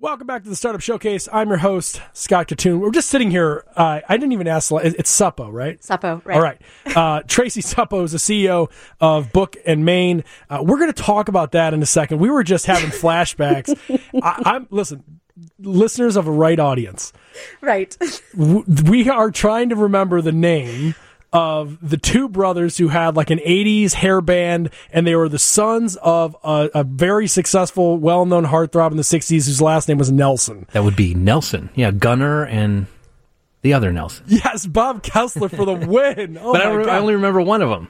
Welcome back to the Startup Showcase. I'm your host, Scott Kitun. We're just sitting here. Uh, I didn't even ask. It's Suppo, right? Suppo, right. All right. Uh, Tracey Suppo is the CEO of Book and Main. Uh, we're going to talk about that in a second. We were just having flashbacks. I, I'm listen, listeners of a right audience. Right. We are trying to remember the name of the two brothers who had like an 80s hair band and they were the sons of a, a very successful well-known heartthrob in the 60s whose last name was Nelson. That would be Nelson. Yeah, Gunnar and the other Nelson. Yes, Bob Kessler for the win. Oh but I, re- God. I only remember one of them.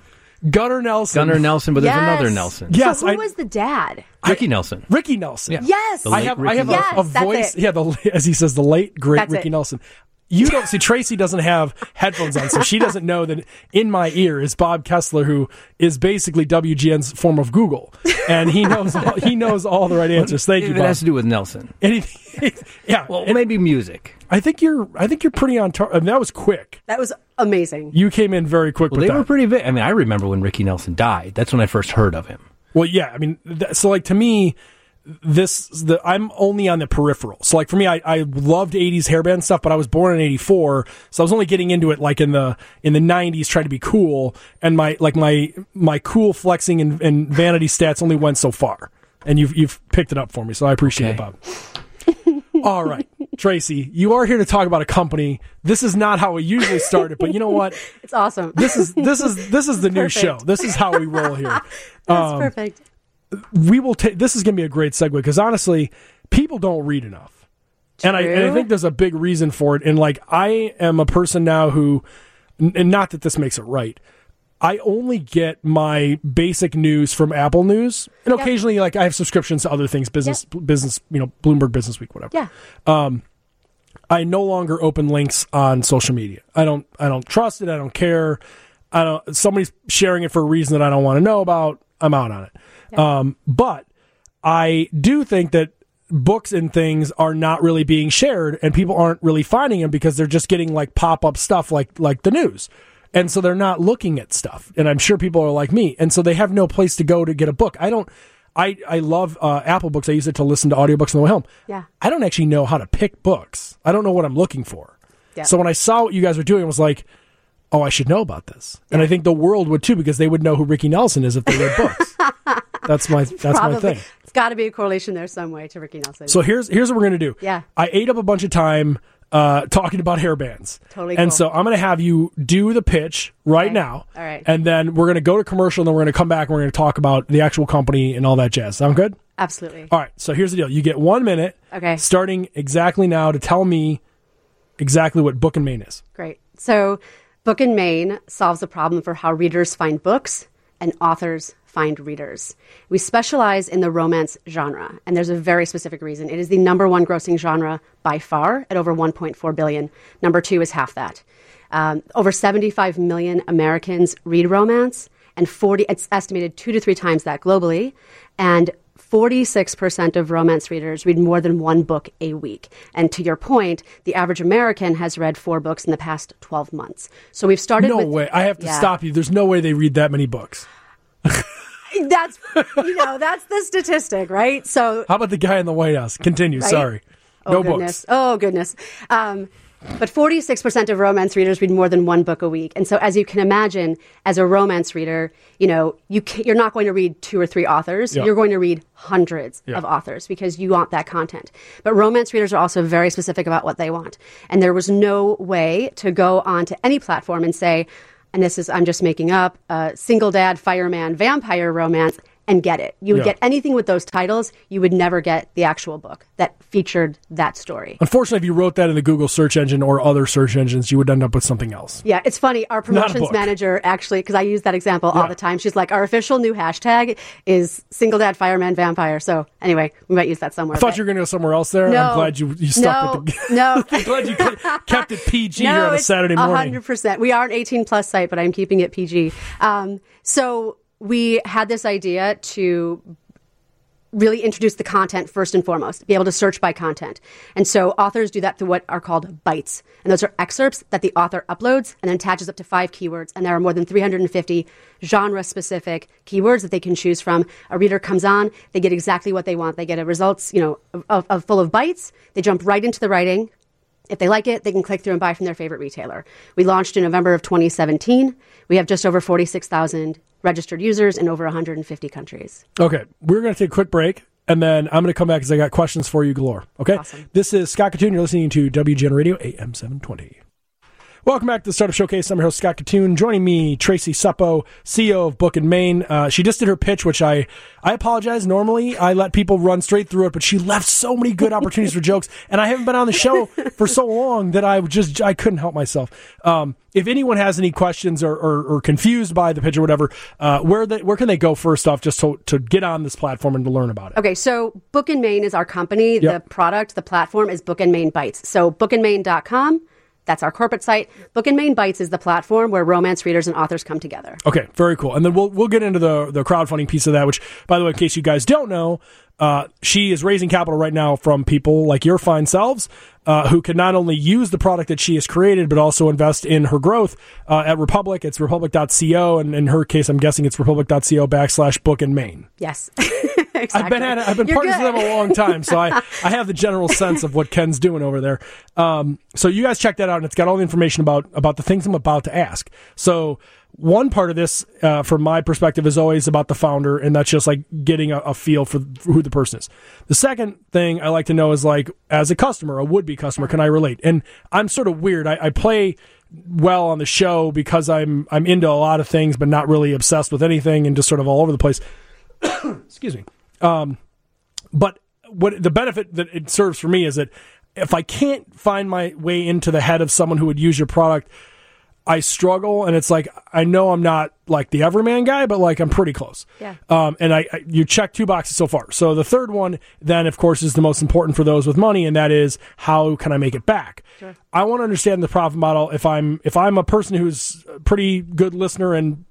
Gunnar Nelson. Gunnar Nelson, but there's Yes. another Nelson. Yes, so who I- was the dad? Ricky Nelson. Ricky Nelson. Yeah. Yes. The I have I Ricky have a, a voice. it. Yeah, the as he says, the late great That's Ricky it. Nelson. You don't see Tracey doesn't have headphones on, so she doesn't know that in my ear is Bob Kessler, who is basically WGN's form of Google, and he knows all, he knows all the right answers. Thank you, It has Bob. to do with Nelson. Anything, yeah. Well, and maybe music. I think you're I think you're pretty on target. I mean, that was quick. That was amazing. You came in very quick Well, with they that. were pretty big. I mean, I remember when Ricky Nelson died. That's when I first heard of him. Well, yeah, I mean, th- so like to me, this the I'm only on the peripheral. So like for me, I, I loved '80s hairband stuff, but I was born in '84, so I was only getting into it like in the in the '90s, trying to be cool, and my like my my cool flexing and, and vanity stats only went so far, and you've you've picked it up for me, so I appreciate it, Bob. All right, Tracey, you are here to talk about a company. This is not how we usually start it, but you know what? It's awesome. This is this is this is the new Perfect. show. This is how we roll here. That's um, perfect. We will take this is going to be a great segue because honestly people don't read enough and I, and I think there's a big reason for it and like i am a person now who and not that this makes it right i only get my basic news from apple news and Yep. occasionally like i have subscriptions to other things business business you know bloomberg business week whatever Yeah. Um, I no longer open links on social media. I don't I don't trust it. I don't care. I don't somebody's sharing it for a reason that I don't want to know about. I'm out on it. Um, but I do think that books and things are not really being shared and people aren't really finding them because they're just getting like pop-up stuff like like the news. And so they're not looking at stuff. And I'm sure people are like me. And so they have no place to go to get a book. I don't I, I love uh, Apple Books. I use it to listen to audiobooks on the way home. Yeah. I don't actually know how to pick books. I don't know what I'm looking for. Yeah. So when I saw what you guys were doing, I was like, oh, I should know about this. And I think the world would too because they would know who Ricky Nelson is if they read books. that's my that's my Probably. thing. It's got to be a correlation there some way to Ricky Nelson. So here's here's what we're gonna do. Yeah. I ate up a bunch of time uh, talking about hair bands. Totally And cool. so I'm gonna have you do the pitch right Okay. now. All right. And then we're gonna go to commercial, and then we're gonna come back and we're gonna talk about the actual company and all that jazz. Sound good? Absolutely. All right. So here's the deal. You get one minute. Okay. Starting exactly now to tell me exactly what Book and Main is. Great. So, Book in Main solves the problem for how readers find books and authors find readers. We specialize in the romance genre, and there's a very specific reason. It is the number one grossing genre by far at over 1.4 billion. Number two is half that. Um, over 75 million Americans read romance, and 40. It's estimated two to three times that globally, and 46% of romance readers read more than one book a week. And to your point, the average American has read four books in the past 12 months. So we've started No with. way. I have to Yeah. stop you. There's no way they read that many books. That's, you know, that's the statistic, right? So How about the guy in the White House? Continue. Right? Sorry. Oh, no goodness. books. Oh, goodness. Um, but 46% of romance readers read more than one book a week. And so, as you can imagine, as a romance reader, you know, you you're not going to read two or three authors. Yeah. You're going to read hundreds Yeah. of authors because you want that content. But romance readers are also very specific about what they want. And there was no way to go onto any platform and say, and this is, I'm just making up, uh, single dad, fireman, vampire romance, and get it. You would Yeah. get anything with those titles, you would never get the actual book that featured that story. Unfortunately, if you wrote that in the Google search engine or other search engines, you would end up with something else. Yeah, it's funny. Our promotions manager actually, because I use that example Yeah. all the time. She's like, our official new hashtag is single dad fireman vampire. So anyway, we might use that somewhere. I thought but- you were going to go somewhere else there. No. I'm glad you, you stuck no, with the. no. I'm glad you kept it PG here on a Saturday morning. hundred percent. We are an eighteen plus site, but I'm keeping it PG. Um, so we had this idea to really introduce the content first and foremost, be able to search by content. And so authors do that through what are called bites. And those are excerpts that the author uploads and then attaches up to five keywords. And there are more than 350 genre specific keywords that they can choose from. A reader comes on, they get exactly what they want. They get a results, you know, of, of full of bites. They jump right into the writing. If they like it, they can click through and buy from their favorite retailer. We launched in November of 2017. We have just over 46,000 registered users in over 150 countries. Okay, we're going to take a quick break, and then I'm going to come back because I got questions for you galore. Okay, Awesome. this is Scott Kitun. You're listening to WGN Radio AM 720. Welcome back to the Startup Showcase. I'm your host, Scott Kitun. Joining me, Tracey Suppo, CEO of Book and Main. Uh, she just did her pitch, which I, I apologize. Normally, I let people run straight through it, but she left so many good opportunities for jokes, and I haven't been on the show for so long that I just I couldn't help myself. Um, if anyone has any questions or, or, or confused by the pitch or whatever, uh, where they, where can they go first off, just to, to get on this platform and to learn about it? Okay, so Book and Main is our company. Yep. The product, the platform is Book and Main Bites. So bookandmain.com, that's our corporate site. Book and Main Bites is the platform where romance readers and authors come together. Okay, very cool. And then we'll we'll get into the the crowdfunding piece of that. Which, by the way, in case you guys don't know, uh, she is raising capital right now from people like your fine selves uh, who can not only use the product that she has created, but also invest in her growth uh, at Republic. It's republic.co, and in her case, I'm guessing it's republic.co backslash book and main. Yes. I've been at it, I've been You're partners with them a long time, so I, I have the general sense of what Ken's doing over there. Um, so you guys check that out, and it's got all the information about about the things I'm about to ask. So one part of this, uh, from my perspective, is always about the founder, and that's just like getting a, a feel for, for who the person is. The second thing I like to know is like, as a customer, a would be customer, can I relate? And I'm sort of weird. I, I play well on the show because I'm I'm into a lot of things, but not really obsessed with anything, and just sort of all over the place. Excuse me but what the benefit that it serves for me is that if I can't find my way into the head of someone who would use your product, I struggle, and it's like I know I'm not like the everyman guy, but like I'm pretty close. Yeah. Um, and I, I you check two boxes so far. So the third one, then of course, is the most important for those with money, and that is how can I make it back? Sure. I want to understand the profit model. If I'm if I'm a person who's a pretty good listener and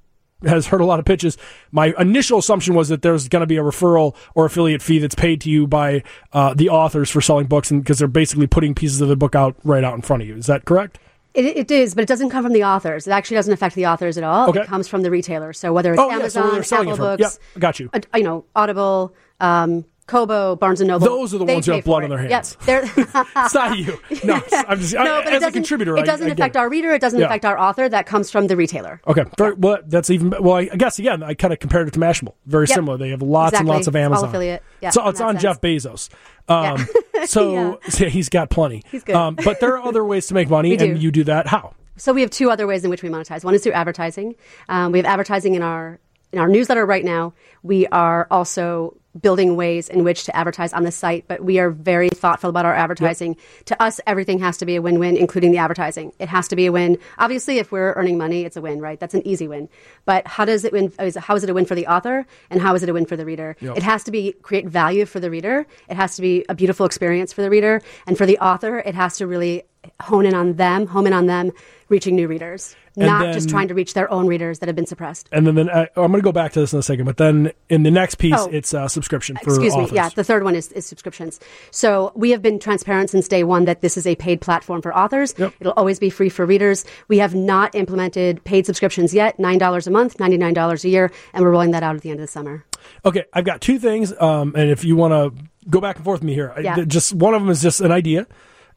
has heard a lot of pitches. My initial assumption was that there's going to be a referral or affiliate fee that's paid to you by uh, the authors for selling books, and because they're basically putting pieces of the book out right out in front of you. Is that correct? It, it is, but it doesn't come from the authors. It actually doesn't affect the authors at all. Okay. It comes from the retailer. So whether it's Oh, yeah, so Amazon, they're selling Apple Books, yep, got you. uh, you know, Audible, um, Kobo, Barnes and Noble. Those are the ones who have blood on their hands. Yep, they're- It's not you. No, I'm just I- no, but it as a doesn't, contributor. It doesn't I, I affect it. our reader. It doesn't Yeah. affect our author. That comes from the retailer. Okay, very, well, that's even well. I guess again, I kind of compared it to Mashable. Very Yep. similar. They have lots and lots of It's all Amazon. affiliate. Yeah, so it's on sense. Jeff Bezos. Um, so yeah, he's got plenty. He's good. Um, but there are other ways to make money, and you do that how? So we have two other ways in which we monetize. One is through advertising. Um, we have advertising in our in our newsletter right now. We are also building ways in which to advertise on the site, but we are very thoughtful about our advertising. To us, everything has to be a win-win, including the advertising. It has to be a win. Obviously, if we're earning money, it's a win, right? That's an easy win. But how does it win? How is it a win for the author, and how is it a win for the reader? Yep. It has to be create value for the reader. It has to be a beautiful experience for the reader, and for the author, it has to really hone in on them, home in on them, reaching new readers, And not just trying to reach their own readers that have been suppressed. And then, then uh, I'm going to go back to this in a second. But then in the next piece, Oh. it's uh, subscription for Excuse authors. me. Yeah, the third one is, is subscriptions. So we have been transparent since day one that this is a paid platform for authors. Yep. It'll always be free for readers. We have not implemented paid subscriptions yet. Nine dollars a month, ninety nine dollars a year, and we're rolling that out at the end of the summer. Okay, I've got two things, um, and if you want to go back and forth with me here, Yeah. th- just one of them is just an idea,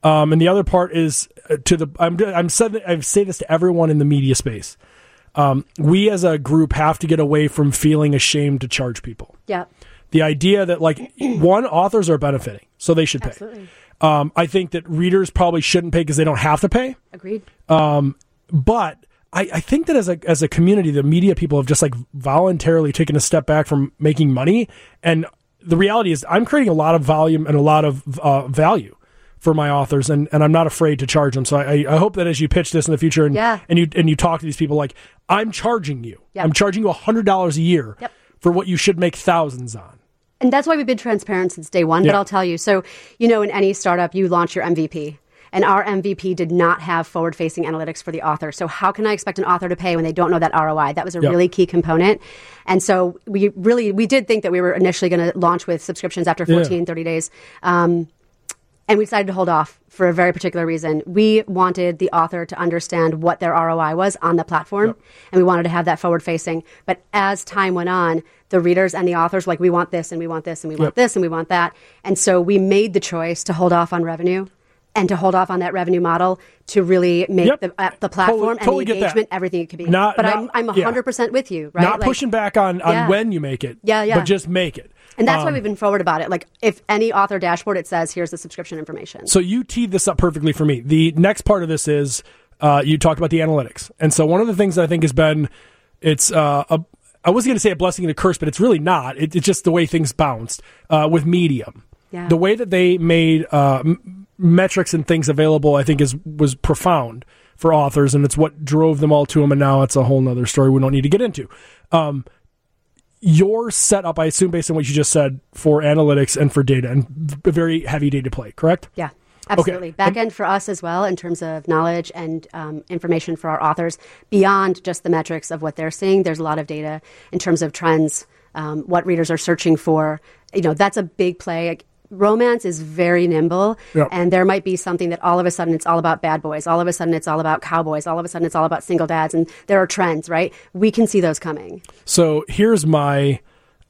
um, and the other part is uh, to the. I'm I'm said I say this to everyone in the media space. Um, we as a group have to get away from feeling ashamed to charge people. Yeah. The idea that like one authors are benefiting, so they should pay. Absolutely. Um, I think that readers probably shouldn't pay because they don't have to pay. Agreed. but I, I think that as a as a community, the media people have just like voluntarily taken a step back from making money, and the reality is, I'm creating a lot of volume and a lot of uh, value for my authors, and, and I'm not afraid to charge them. So I, I hope that as you pitch this in the future, and Yeah. and you and you talk to these people, like I'm charging you, Yep. I'm charging you hundred dollars a year Yep. for what you should make thousands on. And that's why we've been transparent since day one. Yeah. But I'll tell you. So, you know, in any startup, you launch your MVP. and our MVP did not have forward facing analytics for the author. So, how can I expect an author to pay when they don't know that ROI? That was a Yep. really key component. And so, we really, we did think that we were initially going to launch with subscriptions after 14, 30 days. Um, and we decided to hold off for a very particular reason. We wanted the author to understand what their ROI was on the platform, and we wanted to have that forward facing. But as time went on, the readers and the authors were like, we want this, and we want this, and we want Yep. this, and we want that. And so we made the choice to hold off on revenue. And to hold off on that revenue model to really make Yep. the, uh, the platform Totally- totally and the engagement everything it could be. Not- but not- I'm I'm hundred percent with you, right? Not Like- pushing back on, on Yeah. when you make it. Yeah, yeah. But just make it. and that's why Um, we've been forward about it. Like if any author dashboard, it says here's the subscription information. So you teed this up perfectly for me. The next part of this is uh, you talked about the analytics, and so one of the things that I think has been it's uh, a I was going to say a blessing and a curse, but it's really not. It, it's just the way things bounced uh, with Medium. Yeah. The way that they made uh, m- metrics and things available, I think, is was profound for authors, and it's what drove them all to them. And now it's a whole nother story we don't need to get into. Um, your setup, I assume, based on what you just said, for analytics and for data, and very heavy data play, correct? Yeah, absolutely. And- Back end for us as well in terms of knowledge and um, information for our authors beyond just the metrics of what they're seeing. There's a lot of data in terms of trends, um, what readers are searching for. You know, that's a big play. Romance is very nimble, Yep. and there might be something that all of a sudden it's all about bad boys, all of a sudden it's all about cowboys, all of a sudden it's all about single dads, and there are trends, right? We can see those coming. So here's my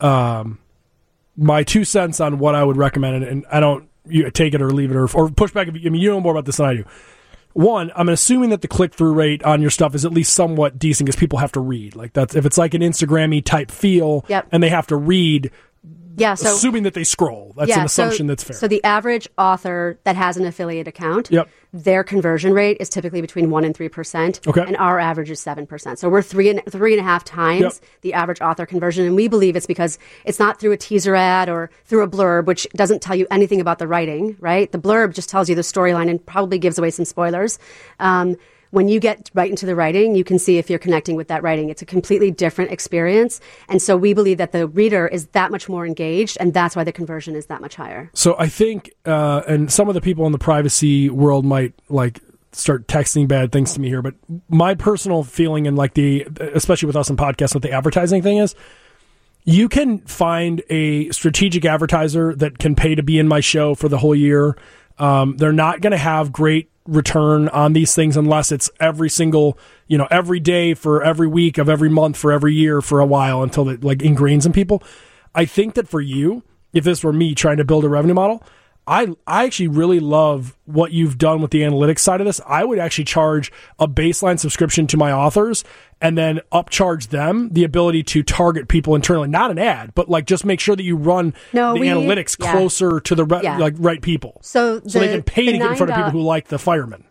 um, my two cents on what I would recommend, and, and I don't you take it or leave it or or push back. If you, I mean, you know more about this than I do. One, I'm assuming that the click through rate on your stuff is at least somewhat decent because people have to read. Like that's if it's like an Instagrammy type feel, Yep. and they have to read, Yeah, so assuming that they scroll. That's an assumption so, that's fair. So the average author that has an affiliate account, Yep. their conversion rate is typically between one and three percent. Okay. And our average is seven percent. So we're three and three and a half times Yep. the average author conversion. And we believe it's because it's not through a teaser ad or through a blurb, which doesn't tell you anything about the writing, right? The blurb just tells you the storyline and probably gives away some spoilers. Um, when you get right into the writing, you can see if you're connecting with that writing. It's a completely different experience. And so we believe that the reader is that much more engaged, and that's why the conversion is that much higher. So I think, uh, and some of the people in the privacy world might like start texting bad things to me here, but my personal feeling and like the, especially with us in podcasts, what the advertising thing is, you can find a strategic advertiser that can pay to be in my show for the whole year. Um, they're not going to have great return on these things unless it's every single, you know, every day for every week of every month for every year for a while until it like ingrains in people. I think that for you, if this were me trying to build a revenue model, I I actually really love what you've done with the analytics side of this. I would actually charge a baseline subscription to my authors and then upcharge them the ability to target people internally, not an ad, but like just make sure that you run No, the we- analytics yeah. closer to the re- Yeah. like right people. So so they can pay the to get in front of people who like the firemen.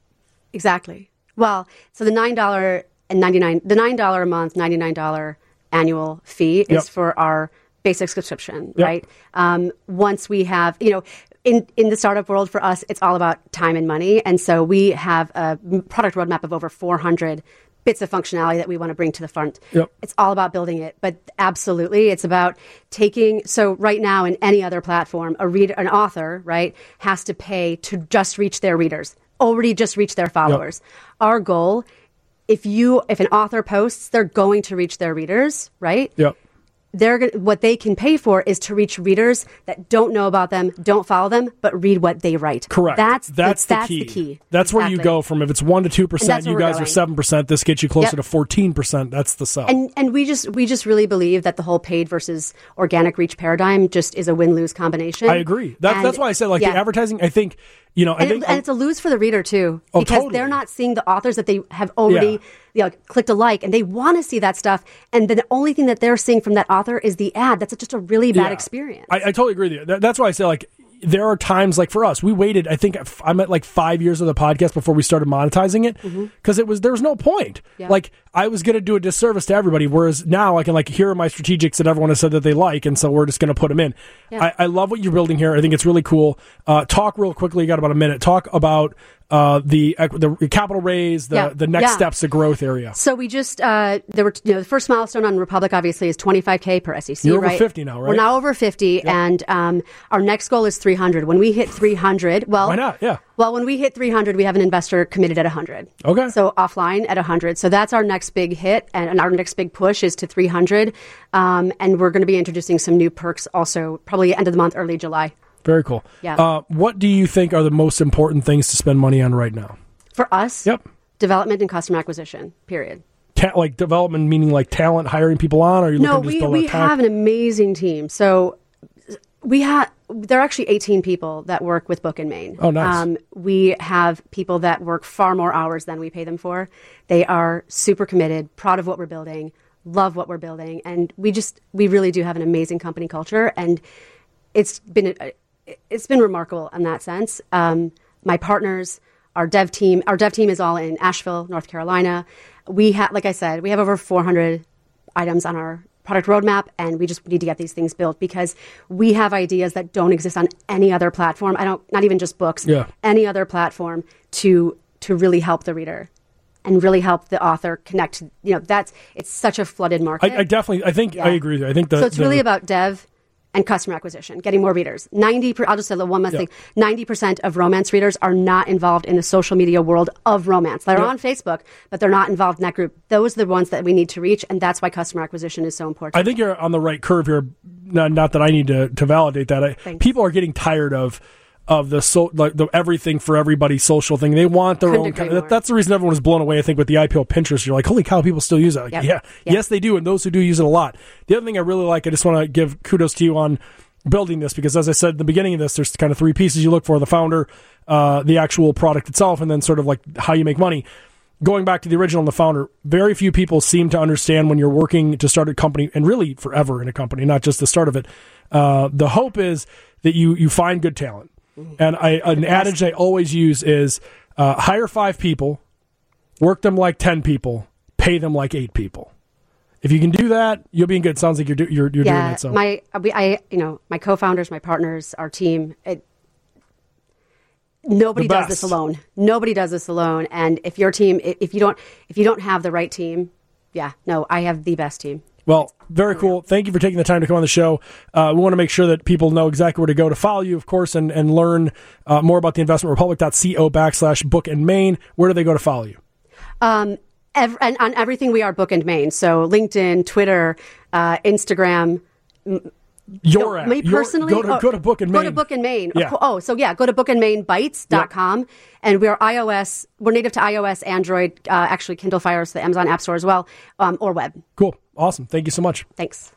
Exactly. Well, so the nine dollar and ninety nine, the nine dollar a month, ninety nine dollar annual fee is Yep. for our basic subscription, Yep. right? Um, once we have, you know, in in the startup world for us, it's all about time and money, and so we have a product roadmap of over four hundred bits of functionality that we want to bring to the front. Yep. It's all about building it, but absolutely, it's about taking. So right now, in any other platform, a reader, an author, right, has to pay to just reach their readers, already just reach their followers. Our goal, if you, if an author posts, they're going to reach their readers, right? Yep. They're what they can pay for is to reach readers that don't know about them, don't follow them, but read what they write. Correct. That's that's, that's the, key. the key. That's where you go from if it's one to two percent, you guys are seven percent. This gets you closer Yep. to fourteen percent. That's the sell. And and we just we just really believe that the whole paid versus organic reach paradigm just is a win lose combination. I agree. That's And- that's why I said like yeah. the advertising. I think you know. And, think and it's a lose for the reader too Oh, because totally. they're not seeing the authors that they have already Yeah. you know, clicked a like and they want to see that stuff and the only thing that they're seeing from that author is the ad that's just a really bad Yeah. experience I, I totally agree with you. That, that's why I say like there are times like for us, we waited. I think I'm at like five years of the podcast before we started monetizing it because it was there was no point. Mm-hmm. Yeah. Like I was going to do a disservice to everybody. Whereas now I can like here are my strategics that everyone has said that they like, and so we're just going to put them in. Yeah. I, I love what you're building here. I think it's really cool. Uh, talk real quickly. You got about a minute. Talk about uh, the the capital raise, the Yeah. the next Yeah. steps the growth area. So we just uh, there were you know the first milestone on Republic obviously is 25k per SEC. You're over right? 50 now, right? We're now over 50, and um, our next goal is 300. When we hit 300, well, Why not? Yeah. Well, when we hit 300, we have an investor committed at 100. Okay. So offline at 100. So that's our next big hit, and, and our next big push is to 300. Um, and we're going to be introducing some new perks also, probably end of the month, early July. Very cool. Yeah. Uh, what do you think are the most important things to spend money on right now? For us, Yep. development and customer acquisition. Period. Ta- like development, meaning like talent, hiring people on, or are you No, looking to just we, build we have an amazing team. So we have there are actually 18 people that work with Book in Main. Oh, nice. Um, we have people that work far more hours than we pay them for. They are super committed, proud of what we're building, love what we're building, and we just we really do have an amazing company culture, and it's been a, it's been remarkable in that sense. Um, my partners, our dev team, our dev team is all in Asheville, North Carolina. We have, like I said, we have over 400 items on our product roadmap, and we just need to get these things built because we have ideas that don't exist on any other platform. I don't, not even just books, Yeah. any other platform to to really help the reader and really help the author connect. You know, that's it's such a flooded market. I, I definitely, I think I agree with you. I think the, so it's the- really about dev and customer acquisition, getting more readers. Ninety, per, I'll just say the one last Yeah. thing: ninety percent of romance readers are not involved in the social media world of romance. They're Yeah. on Facebook, but they're not involved in that group. Those are the ones that we need to reach, and that's why customer acquisition is so important. I think you're on the right curve here. Not, not that I need to, to validate that. I, people are getting tired of of the so like the everything for everybody social thing. They want their Couldn't own. Kind that, that's the reason everyone was blown away. I think with the IPO Pinterest, you're like, holy cow, people still use it. Like, Yep. Yeah, Yep. yes, they do, and those who do use it a lot. The other thing I really like, I just want to give kudos to you on building this because, as I said at the beginning of this, there's kind of three pieces you look for: the founder, uh, the actual product itself, and then sort of like how you make money going back to the original and the founder, very few people seem to understand when you're working to start a company and really forever in a company, not just the start of it. Uh, the hope is that you you find good talent. And I an adage I always use is uh, hire five people, work them like ten people, pay them like eight people. If you can do that, you'll be in good. Sounds like you're do, you're, you're doing it. So my I you know my co-founders, my partners, our team. It, nobody does this alone. Nobody does this alone. And if your team, if you don't, if you don't have the right team, yeah, no, I have the best team. Well, very cool. Thank you for taking the time to come on the show. Uh, we want to make sure that people know exactly where to go to follow you, of course, and, and learn uh, more about the investmentrepublic.co backslash book and main. Where do they go to follow you? Um, ev- and on everything we are Book and Main. So LinkedIn, Twitter, uh, Instagram. Your No, me Your- personally. go to, oh, go to book and main Go main. to Book and Main. Yeah. Oh, so yeah, go to bookandmainbytes.com. And we're iOS. We're native to iOS, Android, uh, actually Kindle Fire, so the Amazon App Store as well, um, or web. Cool. Awesome. Thank you so much. Thanks.